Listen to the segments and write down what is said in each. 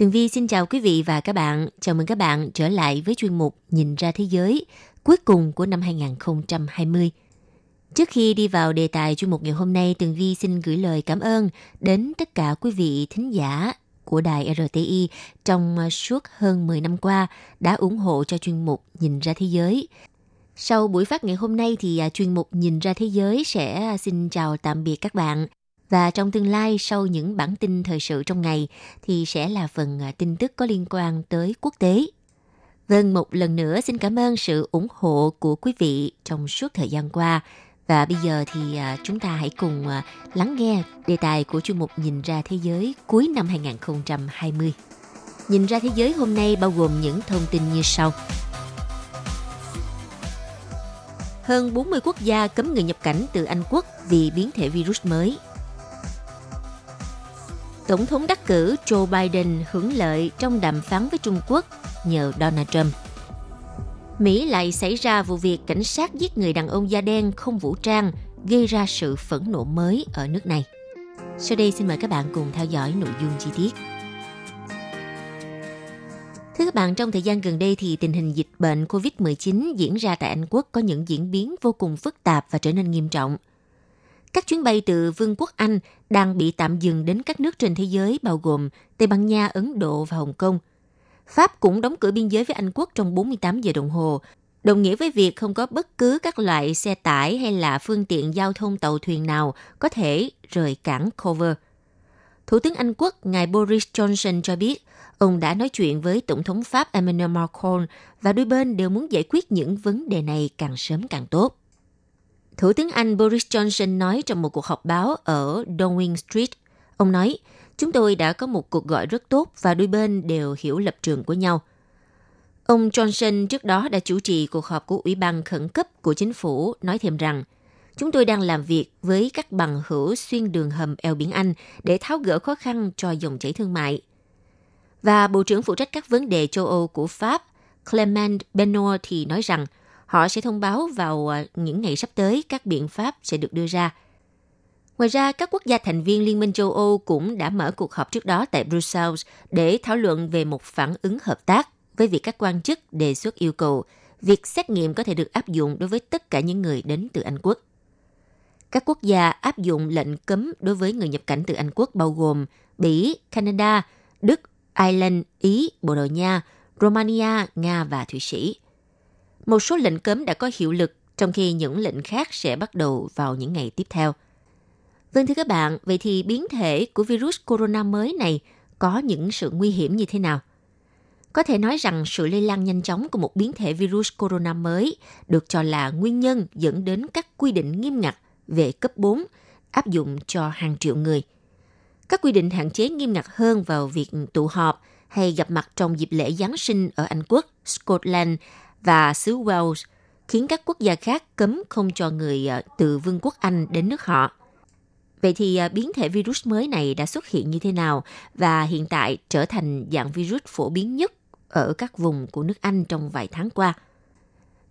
Tường Vi xin chào quý vị và các bạn. Chào mừng các bạn trở lại với chuyên mục Nhìn ra thế giới cuối cùng của năm 2020. Trước khi đi vào đề tài chuyên mục ngày hôm nay, Tường Vi xin gửi lời cảm ơn đến tất cả quý vị thính giả của đài RTI trong suốt hơn 10 năm qua đã ủng hộ cho chuyên mục Nhìn ra thế giới. Sau buổi phát ngày hôm nay thì à, chuyên mục Nhìn ra thế giới sẽ à, xin chào tạm biệt các bạn. Và trong tương lai sau những bản tin thời sự trong ngày thì sẽ là phần à, tin tức có liên quan tới quốc tế. Vâng, một lần nữa xin cảm ơn sự ủng hộ của quý vị trong suốt thời gian qua. Và bây giờ thì à, chúng ta hãy cùng à, lắng nghe đề tài của chuyên mục Nhìn ra thế giới cuối năm 2020. Nhìn ra thế giới hôm nay bao gồm những thông tin như sau. Hơn 40 quốc gia cấm người nhập cảnh từ Anh Quốc vì biến thể virus mới – Tổng thống đắc cử Joe Biden hưởng lợi trong đàm phán với Trung Quốc nhờ Donald Trump. Mỹ lại xảy ra vụ việc cảnh sát giết người đàn ông da đen không vũ trang, gây ra sự phẫn nộ mới ở nước này. Sau đây xin mời các bạn cùng theo dõi nội dung chi tiết. Thưa các bạn, trong thời gian gần đây thì tình hình dịch bệnh COVID-19 diễn ra tại Anh Quốc có những diễn biến vô cùng phức tạp và trở nên nghiêm trọng – các chuyến bay từ Vương quốc Anh đang bị tạm dừng đến các nước trên thế giới bao gồm Tây Ban Nha, Ấn Độ và Hồng Kông. Pháp cũng đóng cửa biên giới với Anh quốc trong 48 giờ đồng hồ, đồng nghĩa với việc không có bất cứ các loại xe tải hay là phương tiện giao thông tàu thuyền nào có thể rời cảng Cover. Thủ tướng Anh quốc ngài Boris Johnson cho biết ông đã nói chuyện với Tổng thống Pháp Emmanuel Macron và đôi bên đều muốn giải quyết những vấn đề này càng sớm càng tốt. Thủ tướng Anh Boris Johnson nói trong một cuộc họp báo ở Downing Street. Ông nói, chúng tôi đã có một cuộc gọi rất tốt và đôi bên đều hiểu lập trường của nhau. Ông Johnson trước đó đã chủ trì cuộc họp của Ủy ban khẩn cấp của chính phủ, nói thêm rằng, chúng tôi đang làm việc với các bằng hữu xuyên đường hầm eo biển Anh để tháo gỡ khó khăn cho dòng chảy thương mại. Và Bộ trưởng phụ trách các vấn đề châu Âu của Pháp, Clement Benoit thì nói rằng – Họ sẽ thông báo vào à, những ngày sắp tới các biện pháp sẽ được đưa ra. Ngoài ra, các quốc gia thành viên Liên minh châu Âu cũng đã mở cuộc họp trước đó tại Brussels để thảo luận về một phản ứng hợp tác với việc các quan chức đề xuất yêu cầu việc xét nghiệm có thể được áp dụng đối với tất cả những người đến từ Anh quốc. Các quốc gia áp dụng lệnh cấm đối với người nhập cảnh từ Anh quốc bao gồm Bỉ, Canada, Đức, Ireland, Ý, Bồ Đào Nha, Romania, Nga và Thụy Sĩ – một số lệnh cấm đã có hiệu lực, trong khi những lệnh khác sẽ bắt đầu vào những ngày tiếp theo. Vâng thưa các bạn, vậy thì biến thể của virus corona mới này có những sự nguy hiểm như thế nào? Có thể nói rằng sự lây lan nhanh chóng của một biến thể virus corona mới được cho là nguyên nhân dẫn đến các quy định nghiêm ngặt về cấp 4 áp dụng cho hàng triệu người. Các quy định hạn chế nghiêm ngặt hơn vào việc tụ họp hay gặp mặt trong dịp lễ Giáng sinh ở Anh Quốc, Scotland và xứ Wales, khiến các quốc gia khác cấm không cho người ờ, từ Vương quốc Anh đến nước họ. Vậy thì ờ, biến thể virus mới này đã xuất hiện như thế nào và hiện tại trở thành dạng virus phổ biến nhất ở các vùng của nước Anh trong vài tháng qua?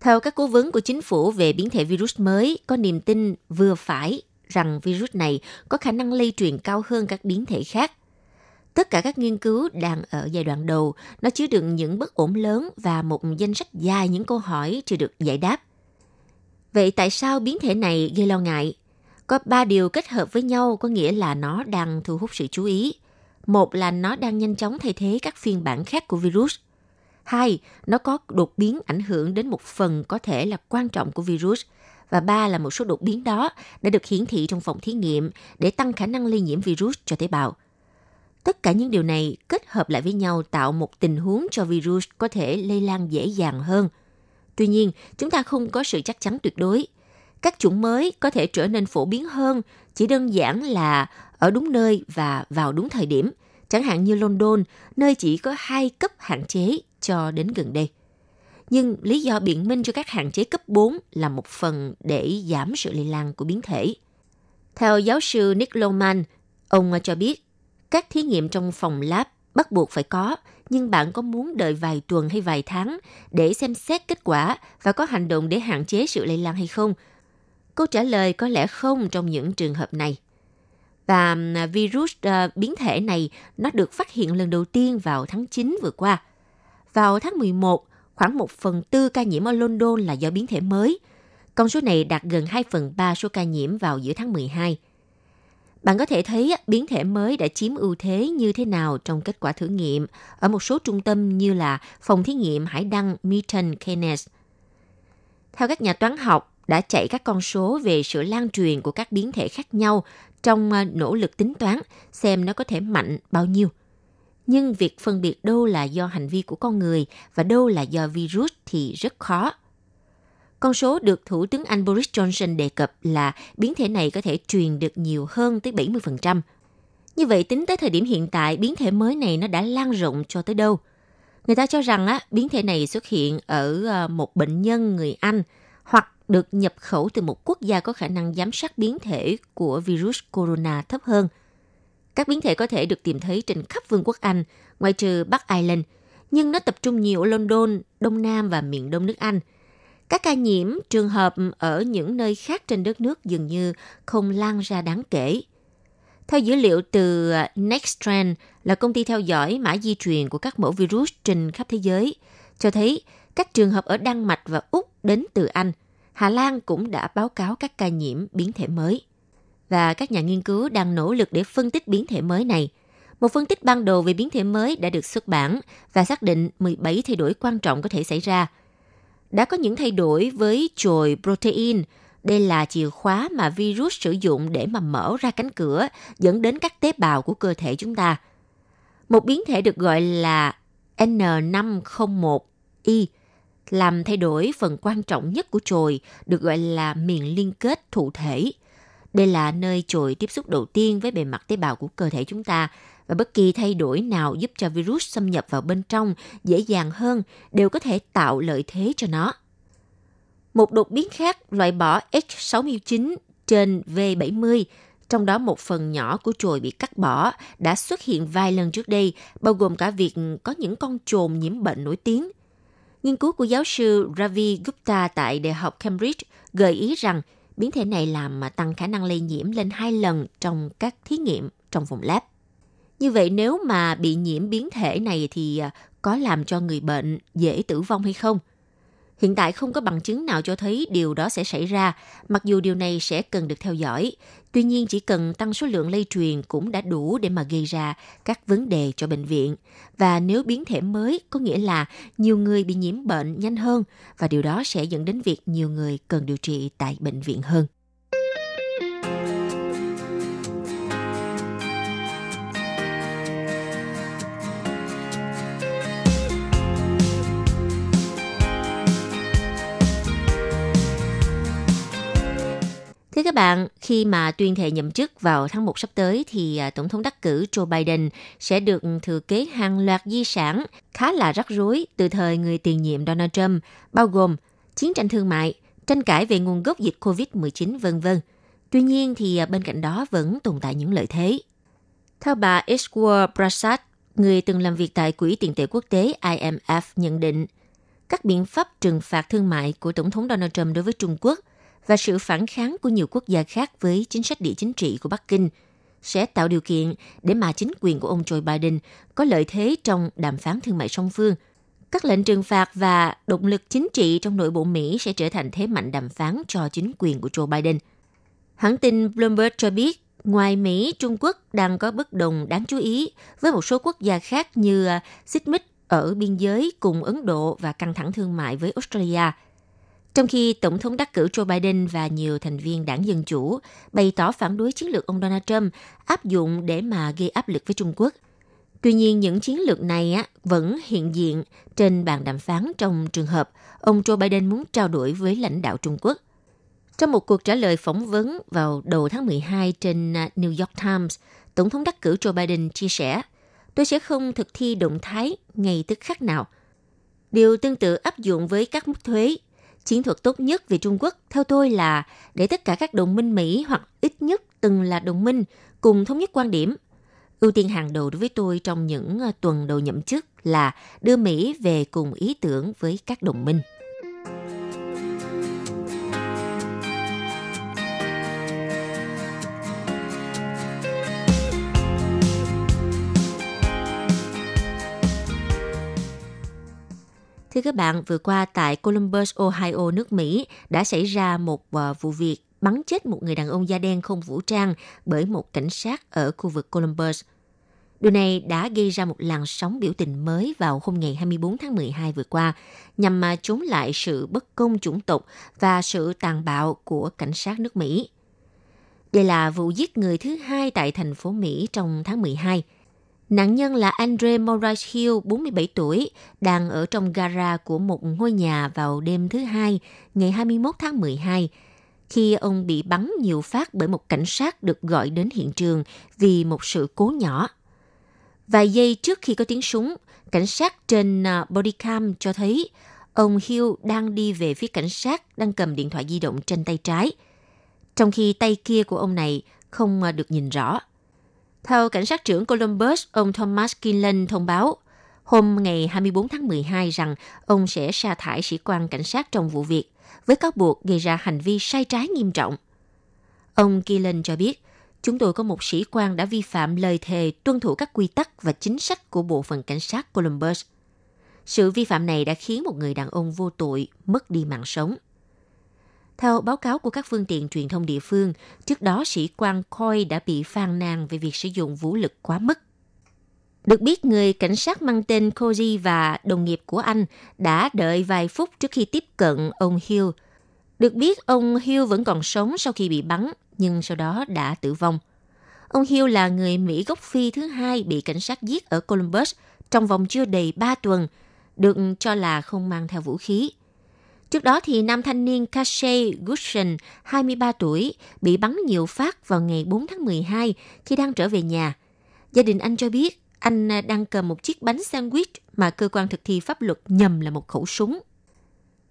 Theo các cố vấn của chính phủ về biến thể virus mới, có niềm tin vừa phải rằng virus này có khả năng lây truyền cao hơn các biến thể khác Tất cả các nghiên cứu đang ở giai đoạn đầu, nó chứa đựng những bất ổn lớn và một danh sách dài những câu hỏi chưa được giải đáp. Vậy tại sao biến thể này gây lo ngại? Có ba điều kết hợp với nhau có nghĩa là nó đang thu hút sự chú ý. Một là nó đang nhanh chóng thay thế các phiên bản khác của virus. Hai, nó có đột biến ảnh hưởng đến một phần có thể là quan trọng của virus. Và ba là một số đột biến đó đã được hiển thị trong phòng thí nghiệm để tăng khả năng lây nhiễm virus cho tế bào – Tất cả những điều này kết hợp lại với nhau tạo một tình huống cho virus có thể lây lan dễ dàng hơn. Tuy nhiên, chúng ta không có sự chắc chắn tuyệt đối. Các chủng mới có thể trở nên phổ biến hơn chỉ đơn giản là ở đúng nơi và vào đúng thời điểm, chẳng hạn như London, nơi chỉ có hai cấp hạn chế cho đến gần đây. Nhưng lý do biện minh cho các hạn chế cấp 4 là một phần để giảm sự lây lan của biến thể. Theo giáo sư Nick Lohmann, ông cho biết các thí nghiệm trong phòng lab bắt buộc phải có, nhưng bạn có muốn đợi vài tuần hay vài tháng để xem xét kết quả và có hành động để hạn chế sự lây lan hay không? Câu trả lời có lẽ không trong những trường hợp này. Và à, virus uh, biến thể này nó được phát hiện lần đầu tiên vào tháng 9 vừa qua. Vào tháng 11, khoảng 1 phần tư ca nhiễm ở London là do biến thể mới. Con số này đạt gần 2 phần 3 số ca nhiễm vào giữa tháng 12. Bạn có thể thấy biến thể mới đã chiếm ưu thế như thế nào trong kết quả thử nghiệm ở một số trung tâm như là phòng thí nghiệm hải đăng Milton Keynes. Theo các nhà toán học, đã chạy các con số về sự lan truyền của các biến thể khác nhau trong à, nỗ lực tính toán xem nó có thể mạnh bao nhiêu. Nhưng việc phân biệt đâu là do hành vi của con người và đâu là do virus thì rất khó. Con số được Thủ tướng Anh Boris Johnson đề cập là biến thể này có thể truyền được nhiều hơn tới 70%. Như vậy tính tới thời điểm hiện tại, biến thể mới này nó đã lan rộng cho tới đâu? Người ta cho rằng á, biến thể này xuất hiện ở ờ, một bệnh nhân người Anh hoặc được nhập khẩu từ một quốc gia có khả năng giám sát biến thể của virus corona thấp hơn. Các biến thể có thể được tìm thấy trên khắp Vương quốc Anh, ngoại trừ Bắc Ireland, nhưng nó tập trung nhiều ở London, Đông Nam và miền Đông nước Anh. Các ca nhiễm, trường hợp ở những nơi khác trên đất nước dường như không lan ra đáng kể. Theo dữ liệu từ à, Nexttrend là công ty theo dõi mã di truyền của các mẫu virus trên khắp thế giới, cho thấy các trường hợp ở Đan Mạch và Úc đến từ Anh – Hà Lan cũng đã báo cáo các ca nhiễm biến thể mới. Và các nhà nghiên cứu đang nỗ lực để phân tích biến thể mới này. Một phân tích ban đầu về biến thể mới đã được xuất bản và xác định 17 thay đổi quan trọng có thể xảy ra. Đã có những thay đổi với chồi protein. Đây là chìa khóa mà virus sử dụng để mà mở ra cánh cửa, dẫn đến các tế bào của cơ thể chúng ta. Một biến thể được gọi là N501Y làm thay đổi phần quan trọng nhất của chồi, được gọi là miền liên kết thụ thể. Đây là nơi chồi tiếp xúc đầu tiên với bề mặt tế bào của cơ thể chúng ta và bất kỳ thay đổi nào giúp cho virus xâm nhập vào bên trong dễ dàng hơn đều có thể tạo lợi thế cho nó. Một đột biến khác loại bỏ H69 trên V70, trong đó một phần nhỏ của chồi bị cắt bỏ đã xuất hiện vài lần trước đây, bao gồm cả việc có những con trồn nhiễm bệnh nổi tiếng Nghiên cứu của giáo sư Ravi Gupta tại Đại học Cambridge gợi ý rằng biến thể này làm tăng khả năng lây nhiễm lên hai lần trong các thí nghiệm trong phòng lab. Như vậy nếu mà bị nhiễm biến thể này thì à, có làm cho người bệnh dễ tử vong hay không? Hiện tại không có bằng chứng nào cho thấy điều đó sẽ xảy ra, mặc dù điều này sẽ cần được theo dõi. Tuy nhiên chỉ cần tăng số lượng lây truyền cũng đã đủ để mà gây ra các vấn đề cho bệnh viện. Và nếu biến thể mới có nghĩa là nhiều người bị nhiễm bệnh nhanh hơn và điều đó sẽ dẫn đến việc nhiều người cần điều trị tại bệnh viện hơn. Bạn, khi mà tuyên thệ nhậm chức vào tháng 1 sắp tới thì à, Tổng thống đắc cử Joe Biden sẽ được thừa kế hàng loạt di sản khá là rắc rối từ thời người tiền nhiệm Donald Trump, bao gồm chiến tranh thương mại, tranh cãi về nguồn gốc dịch COVID-19 vân vân. Tuy nhiên thì à, bên cạnh đó vẫn tồn tại những lợi thế. Theo bà Ishwar Prasad, người từng làm việc tại Quỹ tiền tệ quốc tế IMF nhận định, các biện pháp trừng phạt thương mại của Tổng thống Donald Trump đối với Trung Quốc và sự phản kháng của nhiều quốc gia khác với chính sách địa chính trị của Bắc Kinh sẽ tạo điều kiện để mà chính quyền của ông Joe Biden có lợi thế trong đàm phán thương mại song phương. Các lệnh trừng phạt và động lực chính trị trong nội bộ Mỹ sẽ trở thành thế mạnh đàm phán cho chính quyền của Joe Biden. Hãng tin Bloomberg cho biết, ngoài Mỹ, Trung Quốc đang có bất đồng đáng chú ý với một số quốc gia khác như xích mích ở biên giới cùng Ấn Độ và căng thẳng thương mại với Australia – trong khi Tổng thống đắc cử Joe Biden và nhiều thành viên đảng Dân Chủ bày tỏ phản đối chiến lược ông Donald Trump áp dụng để mà gây áp lực với Trung Quốc. Tuy nhiên, những chiến lược này vẫn hiện diện trên bàn đàm phán trong trường hợp ông Joe Biden muốn trao đổi với lãnh đạo Trung Quốc. Trong một cuộc trả lời phỏng vấn vào đầu tháng 12 trên à, New York Times, Tổng thống đắc cử Joe Biden chia sẻ, tôi sẽ không thực thi động thái ngay tức khắc nào. Điều tương tự áp dụng với các mức thuế. Chiến thuật tốt nhất về Trung Quốc, theo tôi là để tất cả các đồng minh Mỹ hoặc ít nhất từng là đồng minh cùng thống nhất quan điểm. Ưu tiên hàng đầu đối với tôi trong những ờ, tuần đầu nhậm chức là đưa Mỹ về cùng ý tưởng với các đồng minh. Thưa các bạn, vừa qua tại Columbus, Ohio, nước Mỹ đã xảy ra một ờ, vụ việc bắn chết một người đàn ông da đen không vũ trang bởi một cảnh sát ở khu vực Columbus. Điều này đã gây ra một làn sóng biểu tình mới vào hôm ngày 24 tháng 12 vừa qua nhằm mà chống lại sự bất công chủng tộc và sự tàn bạo của cảnh sát nước Mỹ. Đây là vụ giết người thứ hai tại thành phố Mỹ trong tháng 12 – Nạn nhân là Andre Morris Hill, 47 tuổi, đang ở trong gara của một ngôi nhà vào đêm thứ hai, ngày 21 tháng 12, khi ông bị bắn nhiều phát bởi một cảnh sát được gọi đến hiện trường vì một sự cố nhỏ. Vài giây trước khi có tiếng súng, cảnh sát trên à, bodycam cho thấy ông Hill đang đi về phía cảnh sát đang cầm điện thoại di động trên tay trái, trong khi tay kia của ông này không à, được nhìn rõ. Theo cảnh sát trưởng Columbus, ông Thomas Kinlan thông báo hôm ngày 24 tháng 12 rằng ông sẽ sa thải sĩ quan cảnh sát trong vụ việc với cáo buộc gây ra hành vi sai trái nghiêm trọng. Ông Kinlan cho biết, chúng tôi có một sĩ quan đã vi phạm lời thề tuân thủ các quy tắc và chính sách của bộ phận cảnh sát Columbus. Sự vi phạm này đã khiến một người đàn ông vô tội mất đi mạng sống. Theo báo cáo của các phương tiện truyền thông địa phương, trước đó sĩ quan Coy đã bị phàn nàn về việc sử dụng vũ lực quá mức. Được biết, người cảnh sát mang tên Koji và đồng nghiệp của anh đã đợi vài phút trước khi tiếp cận ông Hill. Được biết, ông Hill vẫn còn sống sau khi bị bắn, nhưng sau đó đã tử vong. Ông Hill là người Mỹ gốc Phi thứ hai bị cảnh sát giết ở Columbus trong vòng chưa đầy 3 tuần, được cho là không mang theo vũ khí. Trước đó thì nam thanh niên Kashay Gushen, 23 tuổi, bị bắn nhiều phát vào ngày 4 tháng 12 khi đang trở về nhà. Gia đình anh cho biết anh đang cầm một chiếc bánh sandwich mà cơ quan thực thi pháp luật nhầm là một khẩu súng.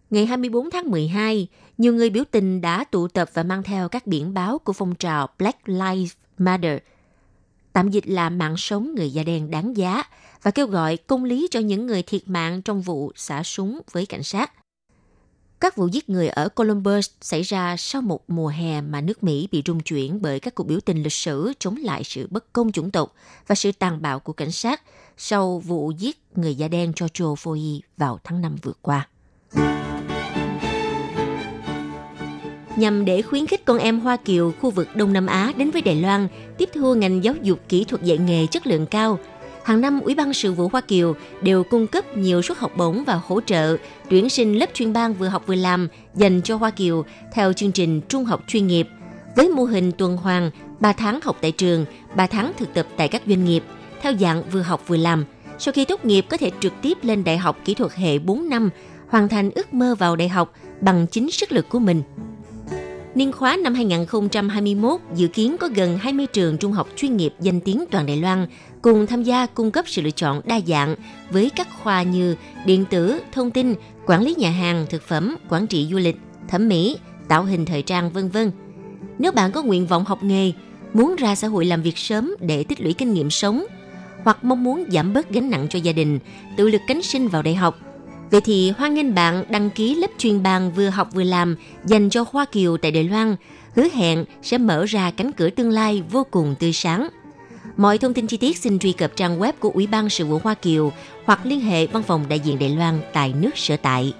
Ngày 24 tháng 12, nhiều người biểu tình đã tụ tập và mang theo các biển báo của phong trào Black Lives Matter, tạm dịch là mạng sống người da đen đáng giá, và kêu gọi công lý cho những người thiệt mạng trong vụ xả súng với cảnh sát. Các vụ giết người ở Columbus xảy ra sau một mùa hè mà nước Mỹ bị rung chuyển bởi các cuộc biểu tình lịch sử chống lại sự bất công chủng tộc và sự tàn bạo của cảnh sát sau vụ giết người da đen George Floyd vào tháng 5 vừa qua. Nhằm để khuyến khích con em Hoa Kiều khu vực Đông Nam Á đến với Đài Loan, tiếp thu ngành giáo dục kỹ thuật dạy nghề chất lượng cao – hàng năm Ủy ban Sự vụ Hoa Kiều đều cung cấp nhiều suất học bổng và hỗ trợ tuyển sinh lớp chuyên ban vừa học vừa làm dành cho Hoa Kiều theo chương trình trung học chuyên nghiệp với mô hình tuần hoàn 3 tháng học tại trường, 3 tháng thực tập tại các doanh nghiệp theo dạng vừa học vừa làm. Sau khi tốt nghiệp có thể trực tiếp lên đại học kỹ thuật hệ 4 năm, hoàn thành ước mơ vào đại học bằng chính sức lực của mình. Niên khóa năm 2021 dự kiến có gần 20 trường trung học chuyên nghiệp danh tiếng toàn Đài Loan cùng tham gia cung cấp sự lựa chọn đa dạng với các khoa như điện tử, thông tin, quản lý nhà hàng, thực phẩm, quản trị du lịch, thẩm mỹ, tạo hình thời trang vân vân. Nếu bạn có nguyện vọng học nghề, muốn ra xã hội làm việc sớm để tích lũy kinh nghiệm sống hoặc mong muốn giảm bớt gánh nặng cho gia đình, tự lực cánh sinh vào đại học, Vậy thì hoan nghênh bạn đăng ký lớp chuyên bàn vừa học vừa làm dành cho Hoa Kiều tại Đài Loan, hứa hẹn sẽ mở ra cánh cửa tương lai vô cùng tươi sáng. Mọi thông tin chi tiết xin truy cập trang web của Ủy ban Sự vụ Hoa Kiều hoặc liên hệ văn phòng đại diện Đài Loan tại nước sở tại.